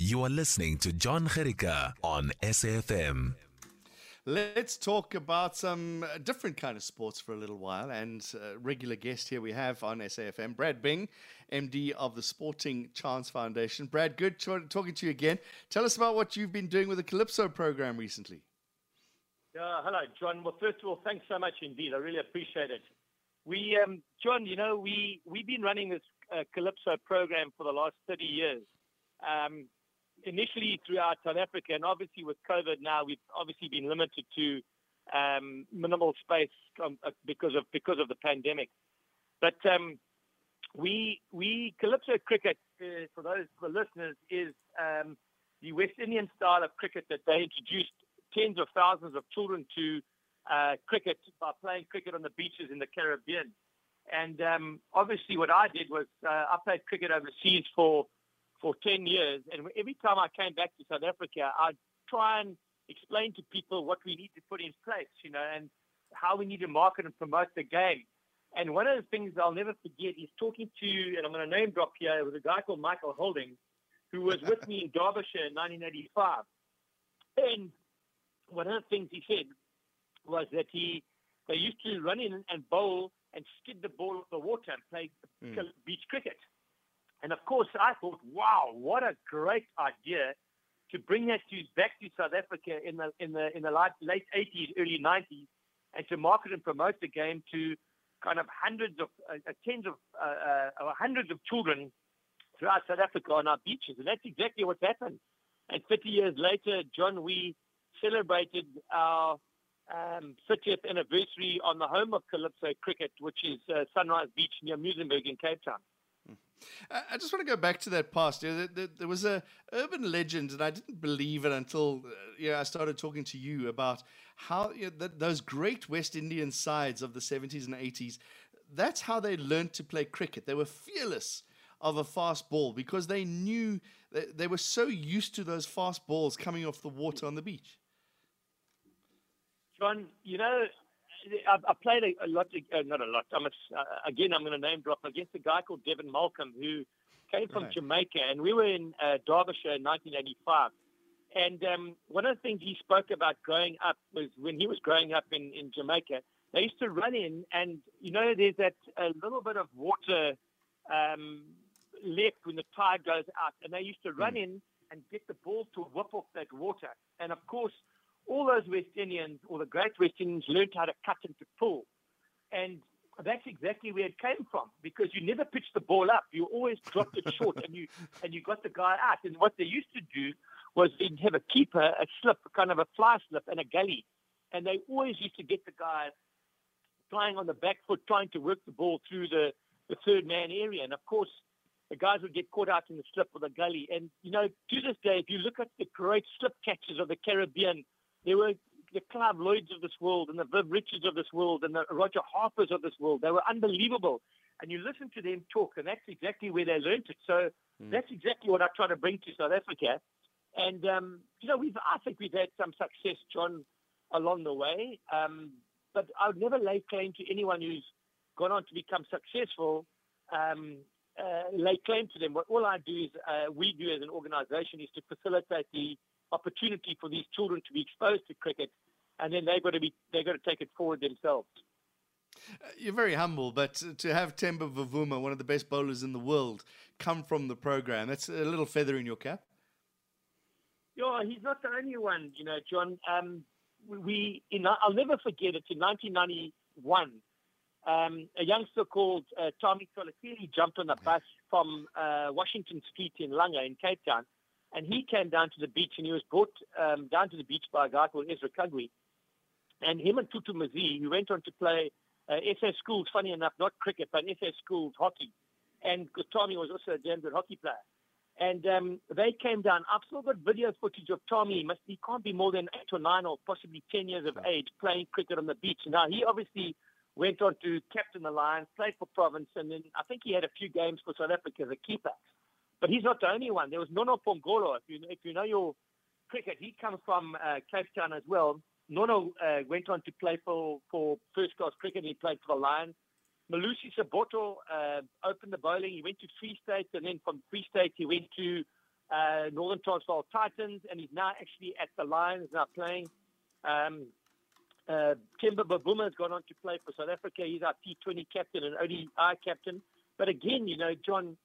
You are listening to John Gericka on SAFM. Let's talk about some uh, different kind of sports for a little while. And uh, regular guest here we have on SAFM, Brad Bing, MD of the Sporting Chance Foundation. Brad, good talking to you again. Tell us about what you've been doing with the Calypso program recently. Uh, hello, John. Well, first of all, thanks so much indeed. I really appreciate it. We, um, John, you know, we, we've been running this uh, Calypso program for the last 30 years. Um, initially throughout South Africa, and obviously with COVID now, we've obviously been limited to um, minimal space uh, because of because of the pandemic. But um, we we Calypso cricket uh, for those for listeners is um, the West Indian style of cricket that they introduced tens of thousands of children to uh, cricket by playing cricket on the beaches in the Caribbean. And um, obviously, what I did was uh, I played cricket overseas for for 10 years. And every time I came back to South Africa, I'd try and explain to people what we need to put in place, you know, and how we need to market and promote the game. And one of the things I'll never forget is talking to, and I'm going to name drop here, it was a guy called Michael Holding, who was with me in Derbyshire in 1985. And one of the things he said was that he they used to run in and bowl and skid the ball off the water and play mm. beach cricket. And of course, I thought, wow, what a great idea to bring that to back to South Africa in the in the in the late 80s, early 90s, and to market and promote the game to kind of hundreds of uh, uh tens of uh, uh, hundreds of children throughout South Africa on our beaches, and that's exactly what's happened. And 50 years later, John, we celebrated our um, 30th anniversary on the home of Calypso cricket, which is uh, Sunrise Beach near Muizenberg in Cape Town. I just want to go back to that past. You know, there, there, was a urban legend, and I didn't believe it until uh, you know, I started talking to you about how you know, those great West Indian sides of the 70s and 80s. That's how they learned to play cricket. They were fearless of a fast ball because they knew they, they were so used to those fast balls coming off the water on the beach. John, you know, I, I played a, a lot, uh, not a lot. I'm a, uh, again, I'm going to name drop against a guy called Devon Malcolm who came from right. Jamaica, and we were in uh, Derbyshire in 1985. And um, one of the things he spoke about growing up was when he was growing up in, in Jamaica, they used to run in, and you know, there's that a little bit of water um, left when the tide goes out, and they used to run mm. in and get the ball to whip off that water. And of course, all those West Indians, or the great West Indians, learned how to cut and to pull. And that's exactly where it came from because you never pitched the ball up. You always dropped it short and you and you got the guy out. And what they used to do was they'd have a keeper, a slip, kind of a fly slip, and a gully. And they always used to get the guy flying on the back foot, trying to work the ball through the, the third man area. And of course, the guys would get caught out in the slip or the gully. And, you know, to this day, if you look at the great slip catches of the Caribbean there were the Clive Lloyds of this world and the Viv Richards of this world and the Roger Harpers of this world. They were unbelievable. And you listen to them talk, and that's exactly where they learned it. So mm. that's exactly what I try to bring to South Africa. And, um, you know, we've, I think we've had some success, John, along the way. Um, but I would never lay claim to anyone who's gone on to become successful, um, uh, lay claim to them. What all I do is, uh, we do as an organization is to facilitate the opportunity for these children to be exposed to cricket, and then they've got to be they've got to take it forward themselves. Uh, you're very humble, but to have Temba Bavuma, one of the best bowlers in the world, come from the program, that's a little feather in your cap. Yeah, he's not the only one, you know, John. Um, we, in, I'll never forget it. In 1991, um, a youngster called uh, Tommy Tsolekile jumped on a bus from uh, Washington Street in Langa in Cape Town and he came down to the beach and he was brought um, down to the beach by a guy called Ezra Kagwe. And him and Tutu Mazi, who went on to play uh, SA Schools, funny enough, not cricket, but SA Schools hockey. And Tommy was also a damn good hockey player. And um, they came down. I've still got video footage of Tommy. He, must, he can't be more than eight or nine or possibly 10 years of age playing cricket on the beach. Now, he obviously went on to captain the Lions, played for Province, and then I think he had a few games for South Africa as a keeper. But he's not the only one. There was Nono Pongolo. If you, if you know your cricket, he comes from uh, Cape Town as well. Nono uh, went on to play for, for first class cricket. He played for the Lions. Malusi Siboto uh, opened the bowling. He went to Free State, and then from Free State he went to uh, Northern Transvaal Titans, and he's now actually at the Lions, now playing. Um, uh, Temba Bavuma has gone on to play for South Africa. He's our T20 captain and ODI captain. But again, you know, John,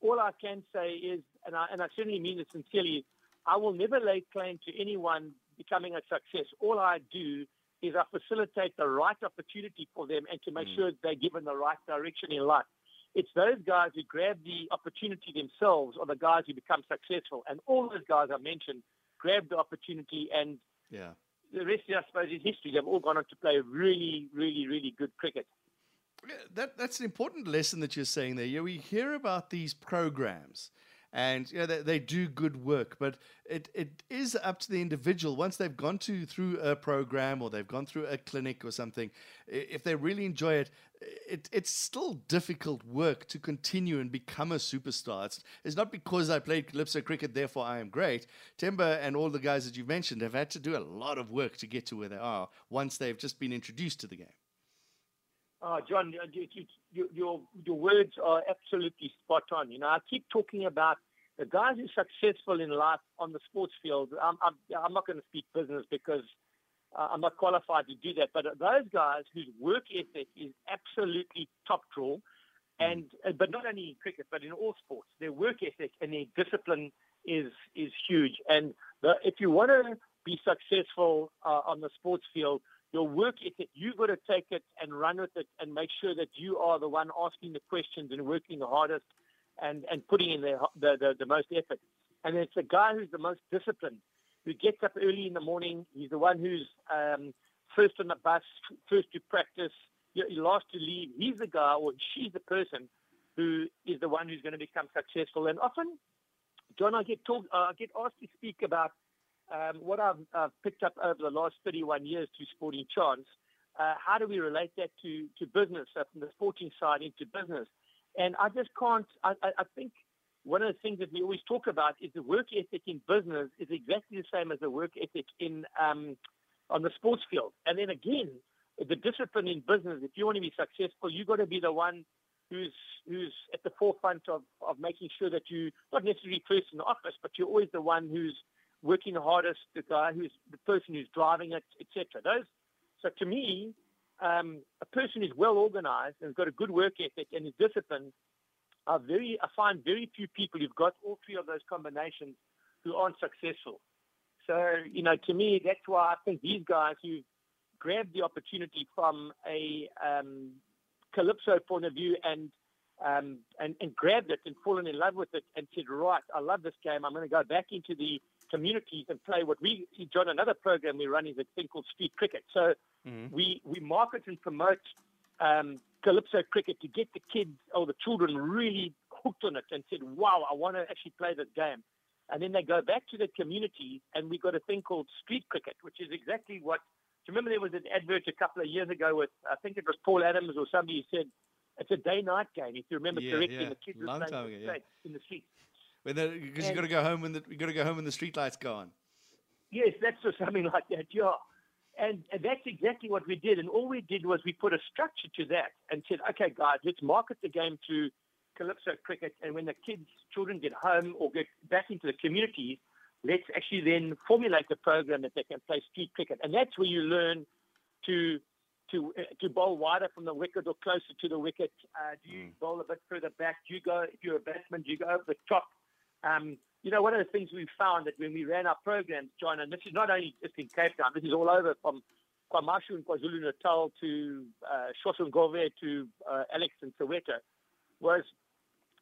all I can say is, and I, and I certainly mean it sincerely, I will never lay claim to anyone becoming a success. All I do is I facilitate the right opportunity for them and to make mm. sure they're given the right direction in life. It's those guys who grab the opportunity themselves or the guys who become successful. And all those guys I mentioned grab the opportunity and yeah. the rest, I suppose, is history. They've all gone on to play really, really, really good cricket. Yeah, that, that's an important lesson that you're saying there. You we hear about these programs and know, they, they do good work, but it, it is up to the individual once they've gone to through a program or they've gone through a clinic or something. If they really enjoy it, it it's still difficult work to continue and become a superstar. It's, it's not because I played calypso cricket, therefore I am great. Temba and all the guys that you've mentioned have had to do a lot of work to get to where they are once they've just been introduced to the game. Oh, John, you, you, your your words are absolutely spot on. You know, I keep talking about the guys who are successful in life on the sports field. I'm, I'm, I'm not going to speak business because uh, I'm not qualified to do that. But those guys whose work ethic is absolutely top draw, and uh, but not only in cricket but in all sports, their work ethic and their discipline is is huge. And the, if you want to be successful uh, on the sports field, your work ethic, you've got to take it and run with it and make sure that you are the one asking the questions and working the hardest and, and putting in the, the, the, the most effort. And it's the guy who's the most disciplined, who gets up early in the morning. He's the one who's um, first on the bus, first to practice, last to leave. He's the guy or she's the person who is the one who's going to become successful. And often, John, I get talk, uh, I get asked to speak about um, what I've, I've, picked up over the last 31 years through Sporting Chance, uh, how do we relate that to, to business, uh, from the sporting side into business? And I just can't, I, I, think one of the things that we always talk about is the work ethic in business is exactly the same as the work ethic in um, on the sports field. And then again, the discipline in business, if you want to be successful, you've got to be the one who's who's at the forefront of, of making sure that you not necessarily first in the office, but you're always the one who's working hardest, the guy who's the person who's driving it, etc. Those. So to me, um, a person who's well organized and has got a good work ethic and is disciplined are very. I find very few people who've got all three of those combinations who aren't successful. So you know, to me, that's why I think these guys who grabbed the opportunity from a um, calypso point of view and um, and, and grabbed it and fallen in love with it and said, right, I love this game. I'm going to go back into the communities and play what we, John, another program we run is a thing called street cricket. So mm-hmm. we, we market and promote um, calypso cricket to get the kids or the children really hooked on it and said, wow, I want to actually play this game. And then they go back to the community and we've got a thing called street cricket, which is exactly what, do you remember there was an advert a couple of years ago with, I think it was Paul Adams or somebody who said, it's a day-night game. If you remember yeah, correctly, yeah. the kids Long were playing ago, yeah. in the streets. Because you got to go home when the you got to go home when the street lights go on. Yes, that's or something like that. Yeah, and, and that's exactly what we did. And all we did was we put a structure to that and said, okay, guys, let's market the game to calypso cricket. And when the kids, children get home or get back into the communities, let's actually then formulate a program that they can play street cricket. And that's where you learn to to uh, to bowl wider from the wicket or closer to the wicket? Uh, do you mm. bowl a bit further back? Do you go, if you're a batsman, do you go over the top? Um, you know, one of the things we found that when we ran our programs, John, and this is not only just in Cape Town, this is all over from KwaMashu and KwaZulu Natal to uh, Soshanguve to uh, Alex and Soweto, was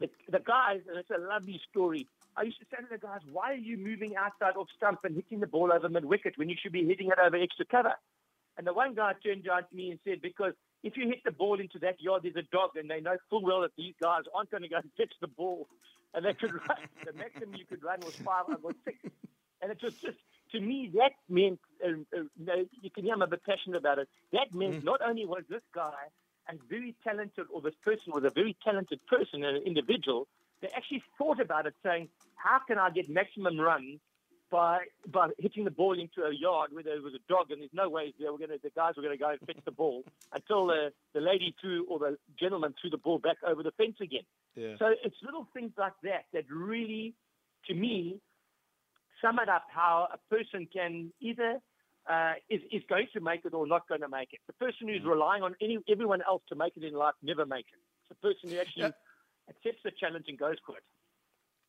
the, the guys, and it's a lovely story. I used to say to the guys, why are you moving outside off stump and hitting the ball over mid wicket when you should be hitting it over extra cover? And the one guy turned around to me and said, because if you hit the ball into that yard, there's a dog, and they know full well that these guys aren't going to go and fetch the ball. And they could run. the maximum you could run was five or six. And it was just, to me, that meant, uh, uh, you can hear I'm a bit passionate about it. That meant mm. not only was this guy a very talented, or this person was a very talented person, and an individual, they actually thought about it saying, how can I get maximum runs by by hitting the ball into a yard where there was a dog, and there's no way they were going to, the guys were going to go and fetch the ball until the, the lady threw or the gentleman threw the ball back over the fence again. Yeah. So it's little things like that that really to me, sum it up how a person can either uh, is, is going to make it or not going to make it. The person who's relying on any everyone else to make it in life never makes it. It's the person who actually yeah. accepts the challenge and goes for it.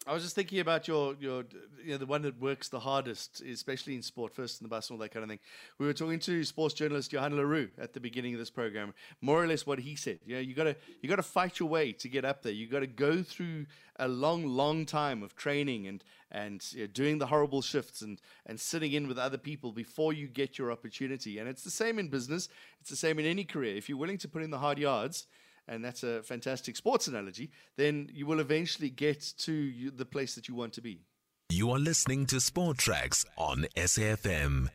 I was just thinking about your your you know the one that works the hardest, especially in sport, first in the bus and all that kind of thing. We were talking to sports journalist Johan Larue at the beginning of this program. More or less what he said. You know, you gotta you gotta fight your way to get up there. You got to go through a long, long time of training and and you know, doing the horrible shifts and and sitting in with other people before you get your opportunity. And it's the same in business. It's the same in any career. If you're willing to put in the hard yards and that's a fantastic sports analogy, then you will eventually get to the place that you want to be. You are listening to Sport Tracks on SAFM.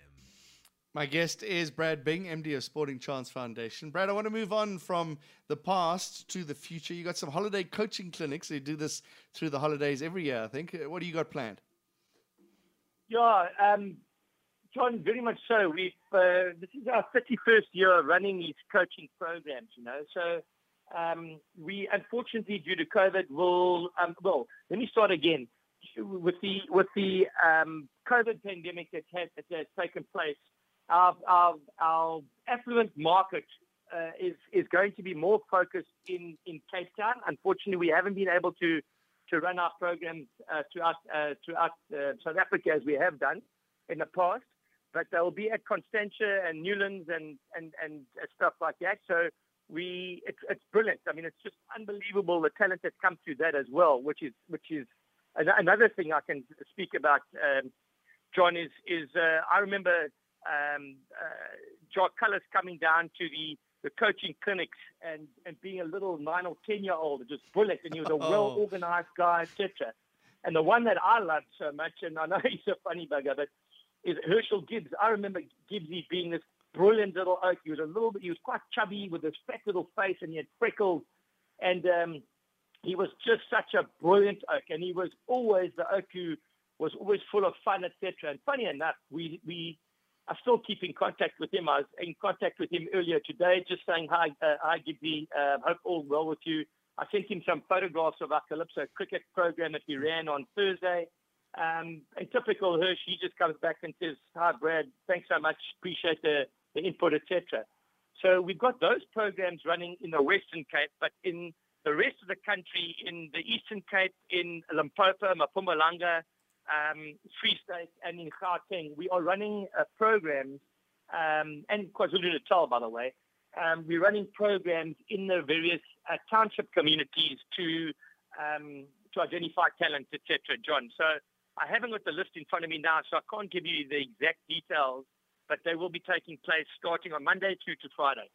My guest is Brad Bing, MD of Sporting Chance Foundation. Brad, I want to move on from the past to the future. You got some holiday coaching clinics. You do this through the holidays every year, I think. What do you got planned? Yeah, um, John, very much so. We've uh, this is our 31st year running these coaching programs. You know, so um, we unfortunately, due to COVID, will um, well. Let me start again with the with the um, COVID pandemic that has, that has taken place. Our, our, our affluent market uh, is is going to be more focused in, in Cape Town. Unfortunately, we haven't been able to to run our programs uh, throughout uh, throughout uh, South Africa as we have done in the past. But they will be at Constantia and Newlands and and and stuff like that. So we it's, it's brilliant. I mean, it's just unbelievable the talent that's come through that as well, which is which is another thing I can speak about. Um, John is is uh, I remember um, uh, Jacques Kallis coming down to the the coaching clinics and, and being a little nine or ten year old, just brilliant, and he was a oh. well organized guy, etc. And the one that I loved so much, and I know he's a funny bugger, but is Herschelle Gibbs. I remember Gibbsy being this brilliant little oak. He was a little bit, he was quite chubby with this fat little face and he had freckles. And um, he was just such a brilliant oak. And he was always the oak who was always full of fun, etc. And funny enough, we, we are still keep in contact with him. I was in contact with him earlier today, just saying, hi, uh, hi, Gibby. Uh, hope all well with you. I sent him some photographs of our Calypso cricket program that we ran on Thursday. Um, and typical Hirsch, he just comes back and says, "Hi, Brad. Thanks so much. Appreciate the the input, etc. So we've got those programs running in the Western Cape, but in the rest of the country, in the Eastern Cape, in Limpopo, Mpumalanga, um, Free State, and in Gauteng, we are running uh, programs, um, and KwaZulu-Natal, by the way, um, we're running programs in the various uh, township communities to um, to identify talent, etc. John, so I haven't got the list in front of me now, so I can't give you the exact details but they will be taking place starting on Monday through to Friday.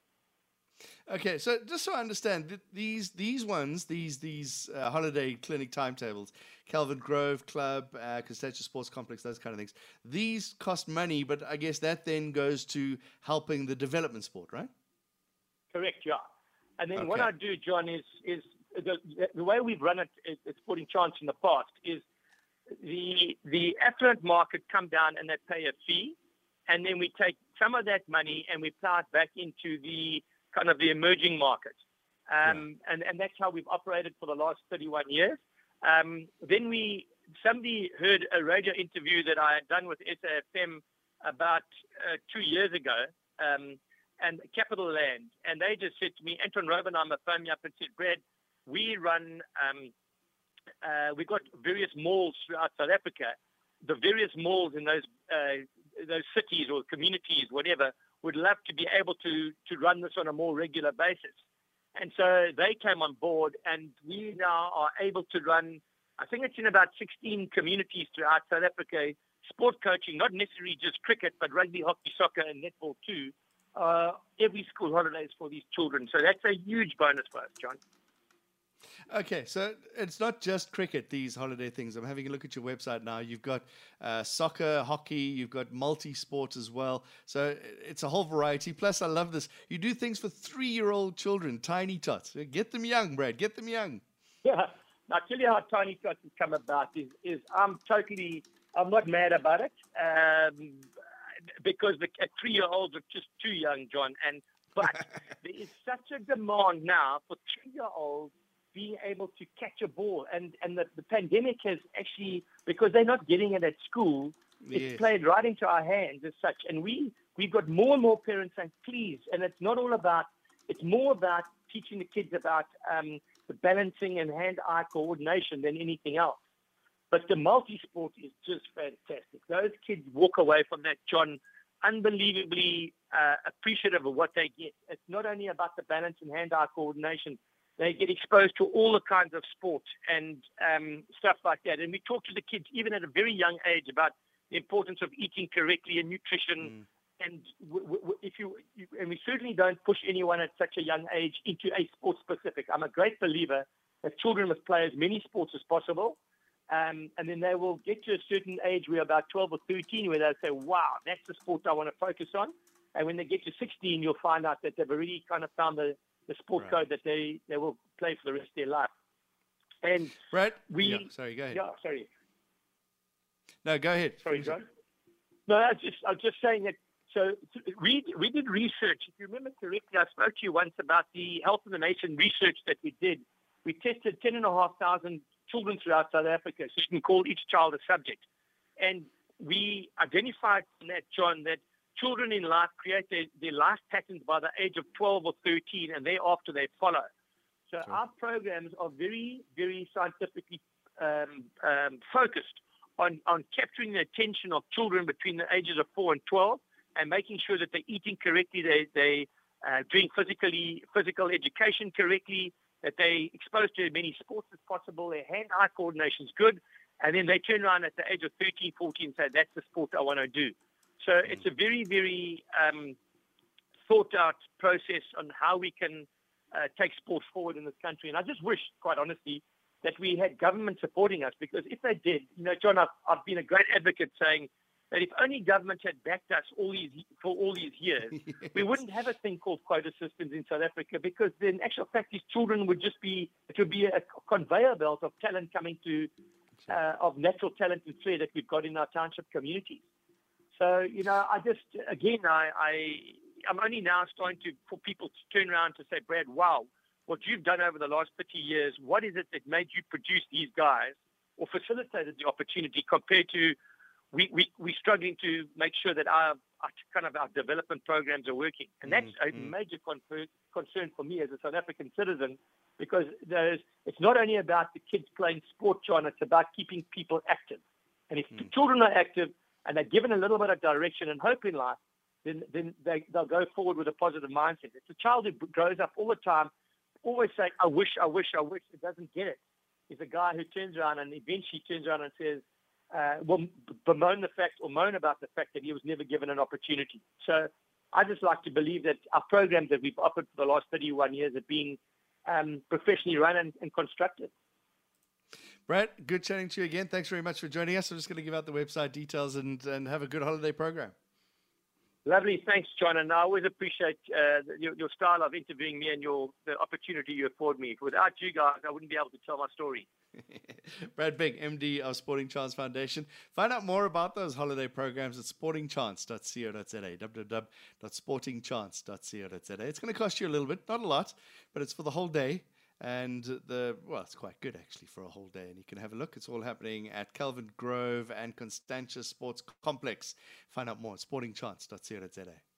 Okay, so just so I understand, these these ones, these these uh, holiday clinic timetables, Kelvin Grove Club, uh, Constantia Sports Complex, those kind of things, these cost money, but I guess that then goes to helping the development sport, right? Correct, yeah. And then okay. what I do, John, is is the, the way we've run it at Sporting Chance in the past is the the affluent market come down and they pay a fee and then we take some of that money and we plow it back into the kind of the emerging market. Um, yeah. and, and that's how we've operated for the last 31 years. Um, then we, somebody heard a radio interview that I had done with SAFM about uh, two years ago, um, and Capital Land, and they just said to me, Anton Robenheimer phoned me up and said, Brad, we run, um, uh, we've got various malls throughout South Africa. The various malls in those uh, those cities or communities, whatever, would love to be able to to run this on a more regular basis. And so they came on board, and we now are able to run. I think it's in about 16 communities throughout South Africa. Sport coaching, not necessarily just cricket, but rugby, hockey, soccer, and netball too. Uh, every school holidays for these children. So that's a huge bonus for us, John. Okay, so it's not just cricket, these holiday things. I'm having a look at your website now. You've got uh, soccer, hockey, you've got multi sports as well. So it's a whole variety. Plus, I love this. You do things for three year old children, tiny tots. Get them young, Brad. Get them young. Yeah. Now, I'll tell you how Tiny Tots has come about is, is I'm totally, I'm not mad about it um, because the three year olds are just too young, John. And But there is such a demand now for three year olds being able to catch a ball. And, and the, the pandemic has actually, because they're not getting it at school, Yes. it's played right into our hands as such. And we, we've got more and more parents saying, please, and it's not all about, it's more about teaching the kids about um, the balancing and hand-eye coordination than anything else. But the multi-sport is just fantastic. Those kids walk away from that, John, unbelievably uh, appreciative of what they get. It's not only about the balance and hand-eye coordination. They get exposed to all the kinds of sport and um, stuff like that. And we talk to the kids even at a very young age about the importance of eating correctly and nutrition. And w- w- if you, you, and we certainly don't push anyone at such a young age into a sport specific. I'm a great believer that children must play as many sports as possible. Um, and then they will get to a certain age, where about 12 or 13, where they'll say, wow, that's the sport I want to focus on. And when they get to 16, you'll find out that they've already kind of found the, the sport Right. code that they, they will play for the rest of their life. And Brad, we, yeah, sorry, go ahead. yeah, sorry. No, go ahead. Sorry, John. No, I was just I was just saying that. So we we did research. If you remember correctly, I spoke to you once about the Health of the Nation research that we did. We tested ten and a half thousand children throughout South Africa, so you can call each child a subject, and we identified from that, John, that children in life create their, their life patterns by the age of 12 or 13, and thereafter they follow. So Sure. our programs are very, very scientifically um, um, focused on, on capturing the attention of children between the ages of 4 and 12 and making sure that they're eating correctly, they, they uh, doing physically, physical education correctly, that they exposed to as many sports as possible, their hand-eye coordination is good, and then they turn around at the age of 13, 14 and say, that's the sport I want to do. So it's a very, very um, thought-out process on how we can uh, take sport forward in this country. And I just wish, quite honestly, that we had government supporting us because if they did, you know, John, I've, I've been a great advocate saying that if only government had backed us all these for all these years, we wouldn't have a thing called quota systems in South Africa because then, in actual fact, these children would just be it would be a conveyor belt of talent coming to uh, of natural talent and flair that we've got in our township communities. So you know, I just again, I, I I'm only now starting to for people to turn around to say, Brad, wow, what you've done over the last 30 years, what is it that made you produce these guys or facilitated the opportunity compared to we, we, we're struggling to make sure that our, our kind of our development programs are working. And that's mm, a mm. major concern, concern for me as a South African citizen because there's, it's not only about the kids playing sport, John, it's about keeping people active. And if the mm. children are active and they're given a little bit of direction and hope in life, then, then they, they'll go forward with a positive mindset. It's a child who grows up all the time, always saying, I wish, I wish, I wish, it doesn't get it. He's a guy who turns around and eventually turns around and says, uh, will bemoan the fact or moan about the fact that he was never given an opportunity. So I just like to believe that our programs that we've offered for the last 31 years are being um, professionally run and, and constructed. Brad, good chatting to you again. Thanks very much for joining us. I'm just going to give out the website details and, and have a good holiday program. Lovely, thanks, John. And I always appreciate uh, your, your style of interviewing me and your the opportunity you afford me. Without you guys, I wouldn't be able to tell my story. Brad Bing, MD of Sporting Chance Foundation. Find out more about those holiday programs at sportingchance.co.za. www.sportingchance.co.za. It's going to cost you a little bit, not a lot, but it's for the whole day. And the well, it's quite good actually for a whole day, and you can have a look. It's all happening at Kelvin Grove and Constantia Sports Complex. Find out more at sportingchance.co.za.